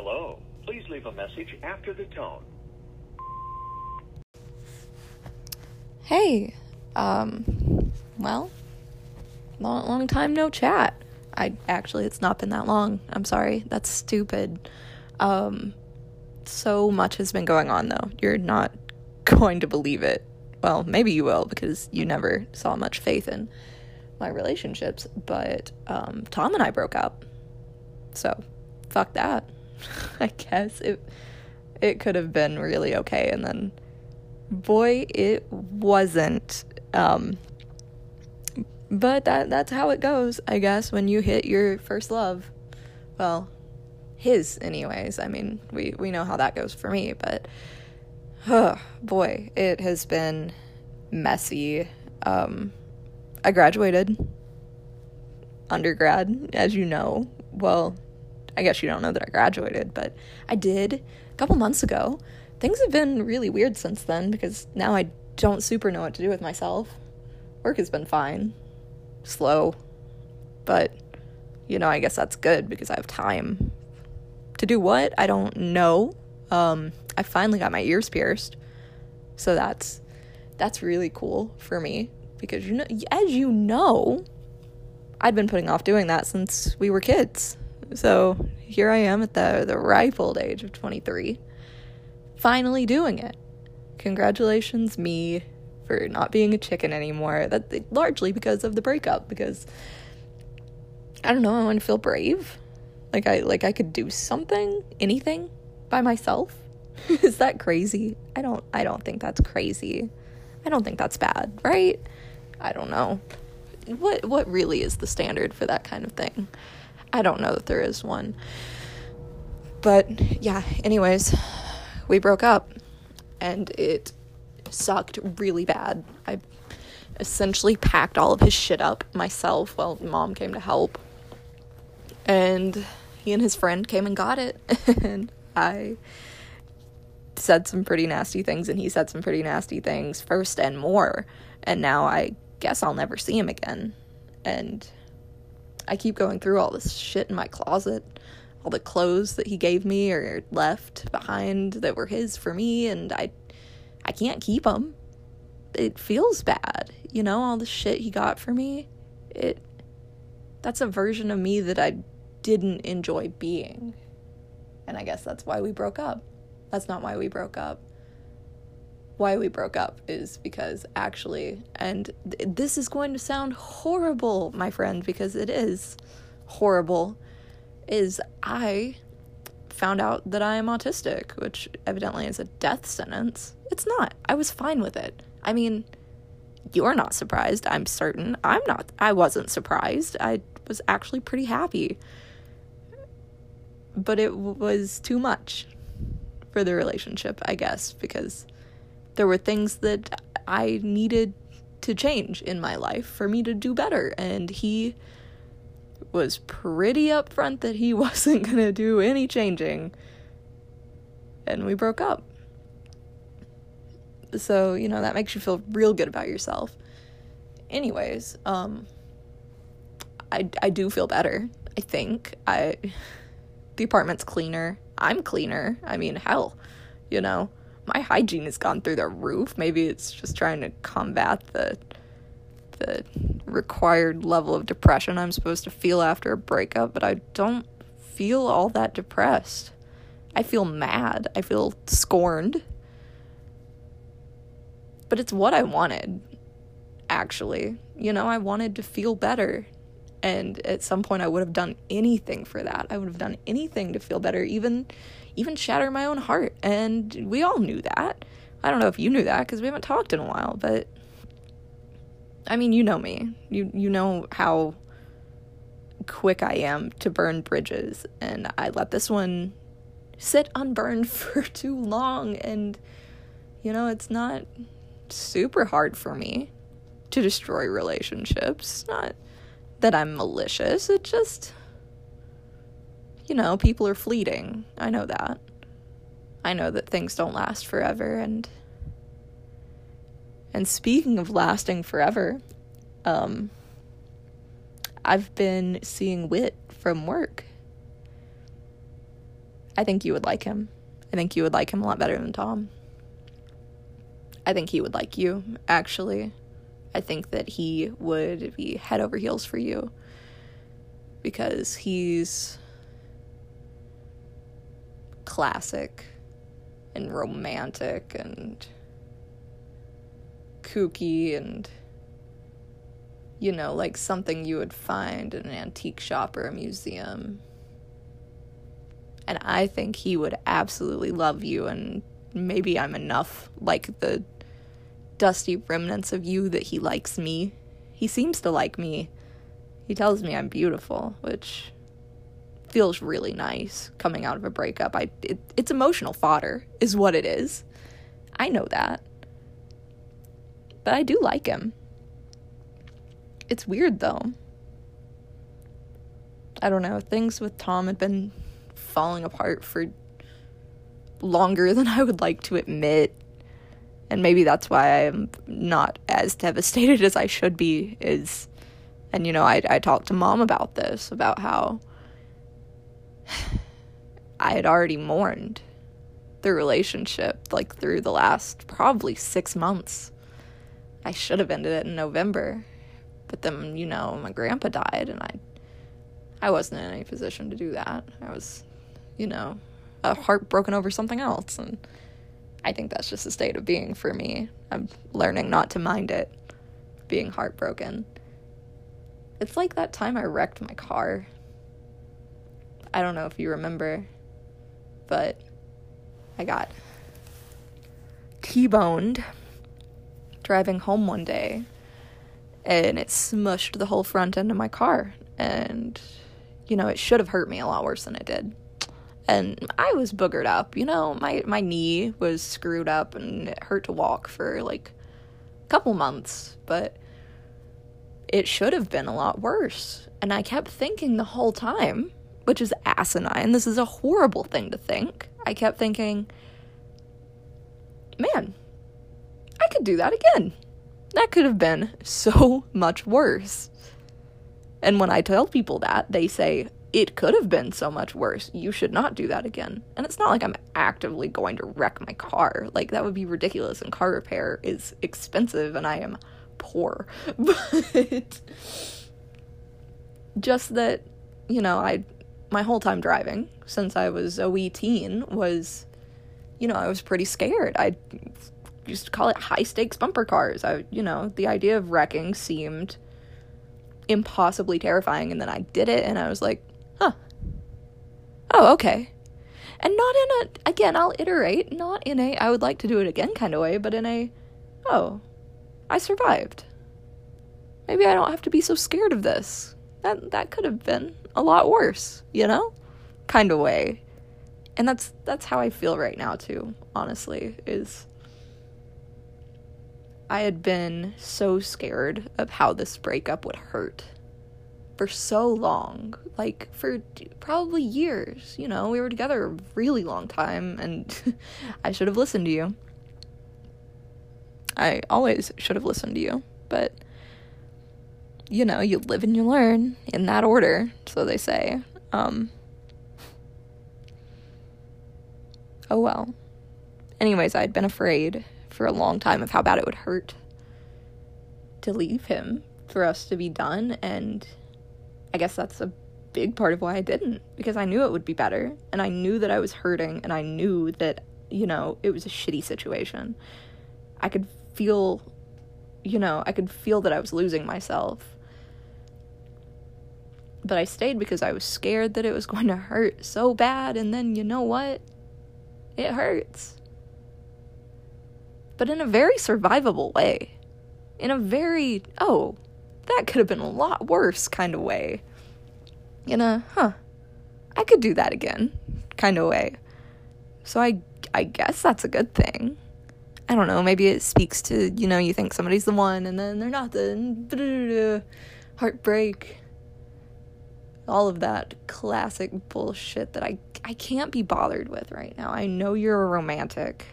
Hello. Please leave a message after the tone. Hey, um, well, long, long time no chat. I actually, it's not been that long. I'm sorry. That's stupid. Um, so much has been going on though. You're not going to believe it. Well, maybe you will because you never saw much faith in my relationships. But um, Tom and I broke up. So, fuck that. I guess it it could have been really okay and then boy it wasn't um but that that's how it goes, I guess, when you hit your first love. Well, his anyways. I mean, we we know how that goes for me, but oh, boy, it has been messy. Um I graduated undergrad, as you know. Well, I guess you don't know that I graduated, but I did a couple months ago. Things have been really weird since then because now I don't super know what to do with myself. Work has been fine slow. But, you know, I guess that's good because I have time. To do what? I don't know. Um, I finally got my ears pierced. So that's that's really cool for me because you know as you know, I'd been putting off doing that since we were kids. So here I am at the the ripe old age of 23 finally doing it. Congratulations me for not being a chicken anymore. That largely because of the breakup. Because I don't know, I want to feel brave. Like I like I could do something, anything by myself. Is that crazy? I don't I don't think that's crazy. I don't think that's bad, right? I don't know. What what really is the standard for that kind of thing? I don't know that there is one. But yeah, anyways, we broke up and it sucked really bad. I essentially packed all of his shit up myself. while mom came to help. And he and his friend came and got it. and I said some pretty nasty things, and he said some pretty nasty things first and more. And now I guess I'll never see him again. And I keep going through all this shit in my closet. All the clothes that he gave me or left behind that were his for me, and I I can't keep them. It feels bad, you know, all the shit he got for me. It that's a version of me that I didn't enjoy being. And I guess that's why we broke up. That's not why we broke up. Why we broke up is because actually, and th- this is going to sound horrible, my friend, because it is horrible, is I found out that I am autistic, which evidently is a death sentence. It's not. I was fine with it. I mean, you're not surprised, I'm certain. I'm not. I wasn't surprised. I was actually pretty happy. But it was too much for the relationship, I guess, because there were things that I needed to change in my life for me to do better. And he was pretty upfront that he wasn't going to do any changing. And we broke up. So, you know, that makes you feel real good about yourself. Anyways, um I I do feel better. I think I the apartment's cleaner. I'm cleaner. I mean, hell, you know, my hygiene has gone through the roof. Maybe it's just trying to combat the the required level of depression I'm supposed to feel after a breakup, but I don't feel all that depressed. I feel mad. I feel scorned. But it's what I wanted, actually. You know, I wanted to feel better. And at some point I would have done anything for that. I would have done anything to feel better, even even shatter my own heart. And we all knew that. I don't know if you knew that because we haven't talked in a while, but I mean, you know me. You you know how quick I am to burn bridges, and I let this one sit unburned for too long and you know, it's not super hard for me to destroy relationships. Not that I'm malicious, it just you know, people are fleeting. I know that. I know that things don't last forever and and speaking of lasting forever, um, I've been seeing Wit from work. I think you would like him. I think you would like him a lot better than Tom. I think he would like you, actually. I think that he would be head over heels for you because he's classic and romantic and kooky and you know, like something you would find in an antique shop or a museum. And I think he would absolutely love you, and maybe I'm enough like the dusty remnants of you that he likes me. He seems to like me. He tells me I'm beautiful, which feels really nice coming out of a breakup. I it, it's emotional fodder is what it is. I know that. But I do like him. It's weird though. I don't know. Things with Tom had been falling apart for longer than I would like to admit. And maybe that's why I am not as devastated as I should be is and you know, I I talked to mom about this, about how I had already mourned the relationship like through the last probably 6 months. I should have ended it in November but then, you know, my grandpa died and I I wasn't in any position to do that. I was, you know, a heartbroken over something else and I think that's just a state of being for me. I'm learning not to mind it being heartbroken. It's like that time I wrecked my car. I don't know if you remember, but I got T-boned driving home one day and it smushed the whole front end of my car. And, you know, it should have hurt me a lot worse than it did. And I was boogered up, you know, my, my knee was screwed up and it hurt to walk for like a couple months, but it should have been a lot worse. And I kept thinking the whole time, which is asinine. This is a horrible thing to think. I kept thinking, man, I could do that again. That could have been so much worse. And when I tell people that, they say, it could have been so much worse. You should not do that again. And it's not like I'm actively going to wreck my car. Like, that would be ridiculous. And car repair is expensive, and I am poor. But just that, you know, I, my whole time driving since I was a wee teen was, you know, I was pretty scared. I used to call it high stakes bumper cars. I, you know, the idea of wrecking seemed impossibly terrifying. And then I did it and I was like. Oh, okay. And not in a, again, I'll iterate, not in a, I would like to do it again kind of way, but in a, oh, I survived. Maybe I don't have to be so scared of this. That, that could have been a lot worse, you know? Kind of way. And that's, that's how I feel right now too, honestly, is I had been so scared of how this breakup would hurt for so long like for probably years you know? We were together a really long time and i should have listened to you. I always should have listened to you but you know you live and you learn in that order so they say. Um oh well. Anyways i'd been afraid for a long time of how bad it would hurt to leave him for us to be done and I guess that's a big part of why I didn't because I knew it would be better and I knew that I was hurting and I knew that you know it was a shitty situation. I could feel you know, I could feel that I was losing myself. But I stayed because I was scared that it was going to hurt so bad and then you know what? It hurts but in a very survivable way. In a very, oh, that could have been a lot worse kind of way. In a, uh, huh, I could do that again kind of way. So I, I guess that's a good thing. I don't know, maybe it speaks to, you know, you think somebody's the one and then they're not the heartbreak. All of that classic bullshit that I I can't be bothered with right now. I know you're a romantic.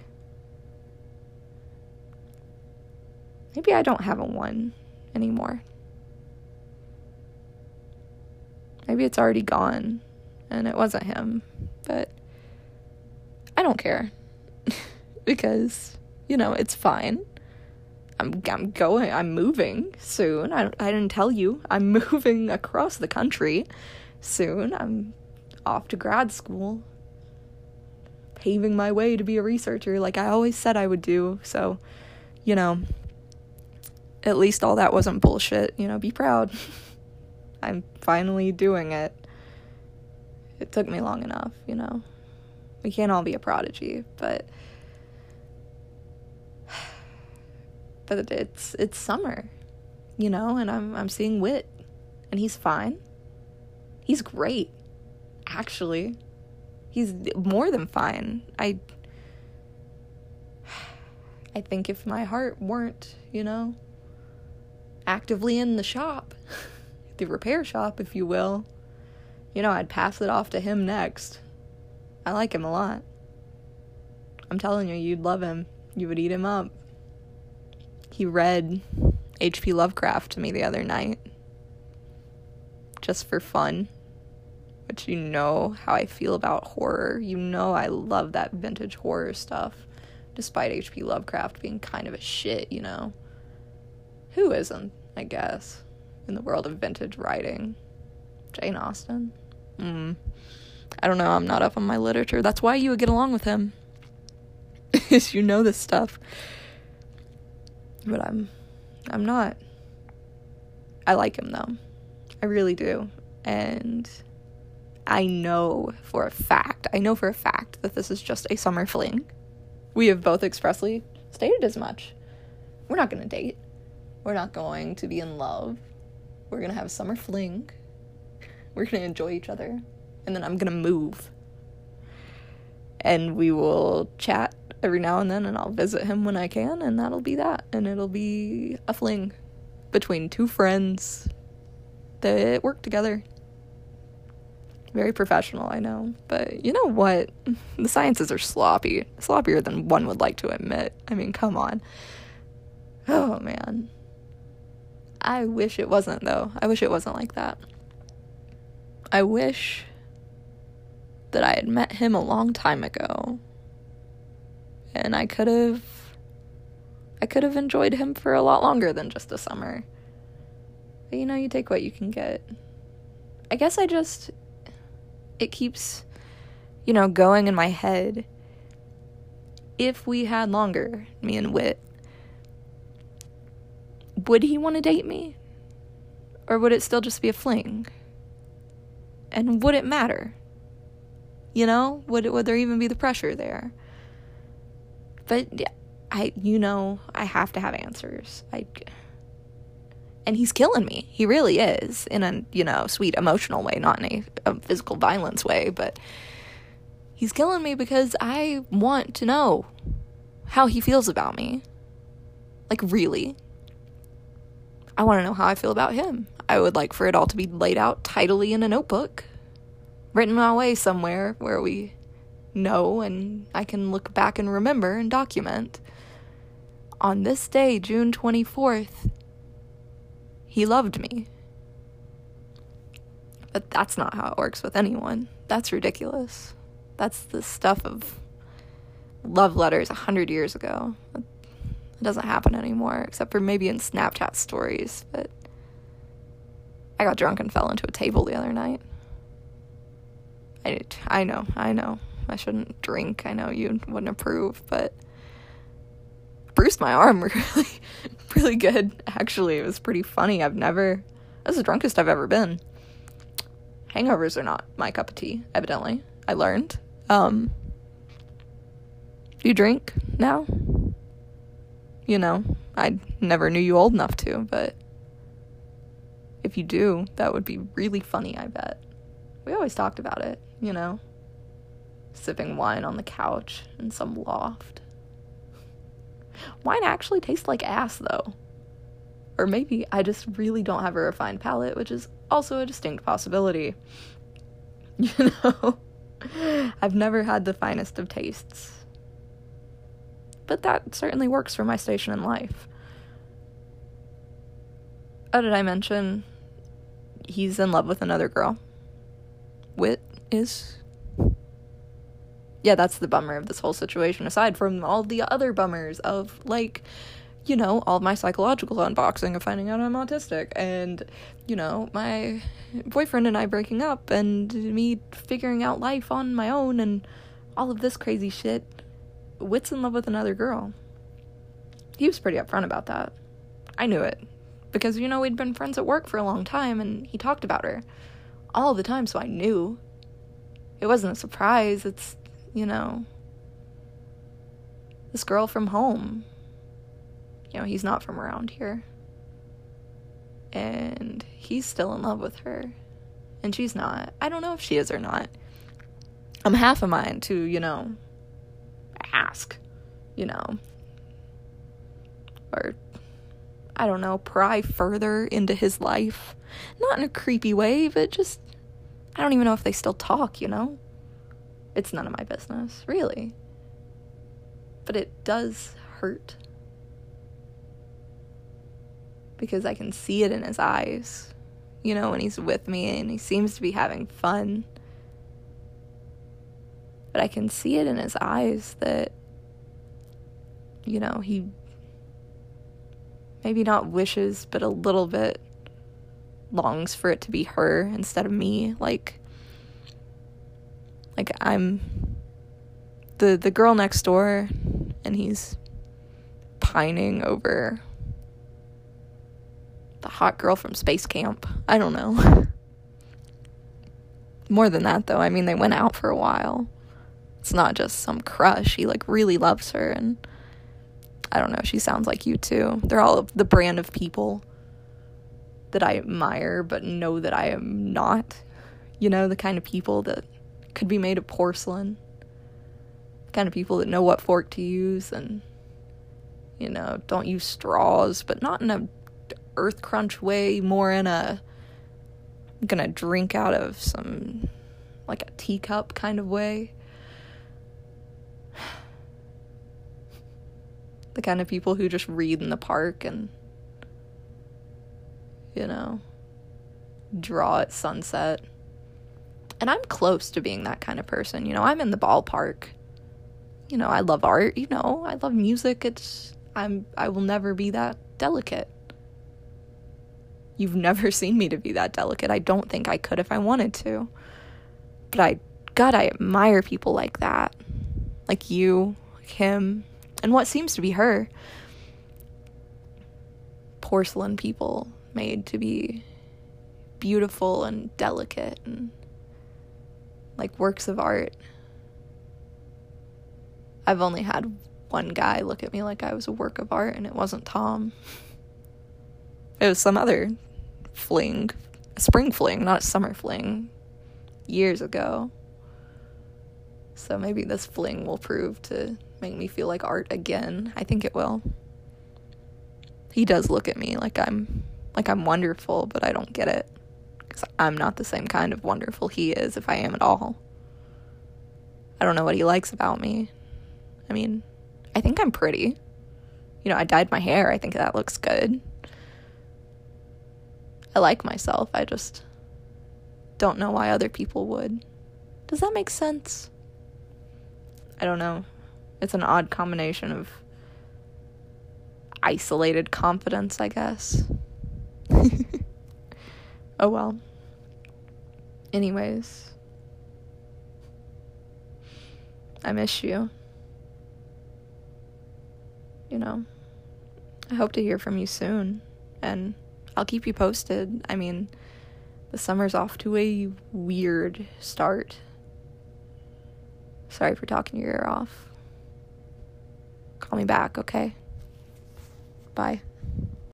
Maybe I don't have a one anymore. Maybe it's already gone and it wasn't him. But I don't care. because, you know, it's fine. I'm I'm going I'm moving soon. I I didn't tell you. I'm moving across the country soon. I'm off to grad school. Paving my way to be a researcher like I always said I would do. So, you know, at least all that wasn't bullshit. You know, be proud. I'm finally doing it. It took me long enough, you know. We can't all be a prodigy, but but it's it's summer, you know, and I'm I'm seeing Wit, and he's fine. He's great, actually. He's more than fine. I I think if my heart weren't, you know, actively in the shop, the repair shop, if you will, you know, I'd pass it off to him next. I like him a lot. I'm telling you, you'd love him. You would eat him up. He read H.P. Lovecraft to me the other night. Just for fun. But you know how I feel about horror. You know I love that vintage horror stuff. Despite H.P. Lovecraft being kind of a shit, you know. Who isn't, I guess, in the world of vintage writing? Jane Austen? Hmm. I don't know, I'm not up on my literature. That's why you would get along with him. Is you know this stuff. But I'm I'm not. I like him though. I really do. And I know for a fact, I know for a fact that this is just a summer fling. We have both expressly stated as much. We're not going to date. We're not going to be in love. We're to have a summer fling. We're to enjoy each other. And then I'm to move. And we will chat every now and then, and I'll visit him when I can, and that'll be that. And it'll be a fling between two friends that work together. Very professional, I know. But you know what? The sciences are sloppy. Sloppier than one would like to admit. I mean, come on. Oh, man. I wish it wasn't, though. I wish it wasn't like that. I wish that I had met him a long time ago and I could have I could have enjoyed him for a lot longer than just a summer. But you know, you take what you can get. I guess I just it keeps you know going in my head. If we had longer, me and Wit, would he want to date me? Or would it still just be a fling? And would it matter? You know, would would there even be the pressure there? But I, you know, I have to have answers. I, and he's killing me. He really is in a, you know, sweet emotional way, not in a, a physical violence way, but he's killing me because I want to know how he feels about me. Like, really. I want to know how I feel about him. I would like for it all to be laid out tidily in a notebook, written away somewhere where we know and I can look back and remember and document. On this day, June 24th, he loved me. But that's not how it works with anyone. That's ridiculous. That's the stuff of love letters a hundred years ago. It doesn't happen anymore, except for maybe in Snapchat stories. But I got drunk and fell into a table the other night. I, I know, I know. I shouldn't drink. I know you wouldn't approve, but bruised my arm really, really good. Actually, it was pretty funny. I've never, that's the drunkest I've ever been. Hangovers are not my cup of tea, evidently. I learned. Um, you drink now? You know, I never knew you old enough to, but if you do, that would be really funny, I bet. We always talked about it, you know sipping wine on the couch in some loft. Wine actually tastes like ass, though. Or maybe I just really don't have a refined palate, which is also a distinct possibility. You know, I've never had the finest of tastes. But that certainly works for my station in life. Oh, did I mention he's in love with another girl? Wit is yeah, that's the bummer of this whole situation, aside from all the other bummers of, like, you know, all my psychological unboxing of finding out I'm autistic, and, you know, my boyfriend and I breaking up, and me figuring out life on my own, and all of this crazy shit. Wit's in love with another girl. He was pretty upfront about that. I knew it. Because, you know, we'd been friends at work for a long time, and he talked about her all the time, so I knew. It wasn't a surprise. It's, you know, this girl from home. You know, he's not from around here. And he's still in love with her. And she's not. I don't know if she is or not. I'm half a mind to, you know, ask, you know, or I don't know, pry further into his life. Not in a creepy way, but just, I don't even know if they still talk, you know? It's none of my business, really. But it does hurt. Because I can see it in his eyes, you know, when he's with me and he seems to be having fun. But I can see it in his eyes that, you know, he maybe not wishes, but a little bit longs for it to be her instead of me. Like, like I'm the the girl next door, and he's pining over the hot girl from space camp. I don't know. More than that, though. I mean, they went out for a while. It's not just some crush. He like really loves her and I don't know, she sounds like you too. They're all the brand of people that I admire, but know that I am not. You know, the kind of people that could be made of porcelain. The kind of people that know what fork to use and, you know, don't use straws, but not in a earth crunch way, more in a I'm gonna drink out of some like a teacup kind of way. The kind of people who just read in the park and you know draw at sunset. And i'm close to being that kind of person you know i'm in the ballpark. You know i love art you know i love music it's i'm i will never be that delicate. You've never seen me to be that delicate i don't think i could if i wanted to. But i god i admire people like that like you like him and what seems to be her. Porcelain people made to be beautiful and delicate and like works of art. I've only had one guy look at me like I was a work of art, and it wasn't Tom. It was some other fling, a spring fling, not a summer fling, years ago. So maybe this fling will prove to make me feel like art again. I think it will. He does look at me like I'm like I'm wonderful, but I don't get it cuz I'm not the same kind of wonderful he is if I am at all. I don't know what he likes about me. I mean, I think I'm pretty. You know, I dyed my hair. I think that looks good. I like myself. I just don't know why other people would. Does that make sense? I don't know. It's an odd combination of isolated confidence, I guess. oh well. Anyways, I miss you. You know, I hope to hear from you soon, and I'll keep you posted. I mean, the summer's off to a weird start. Sorry for talking your ear off. Call me back, okay? Bye.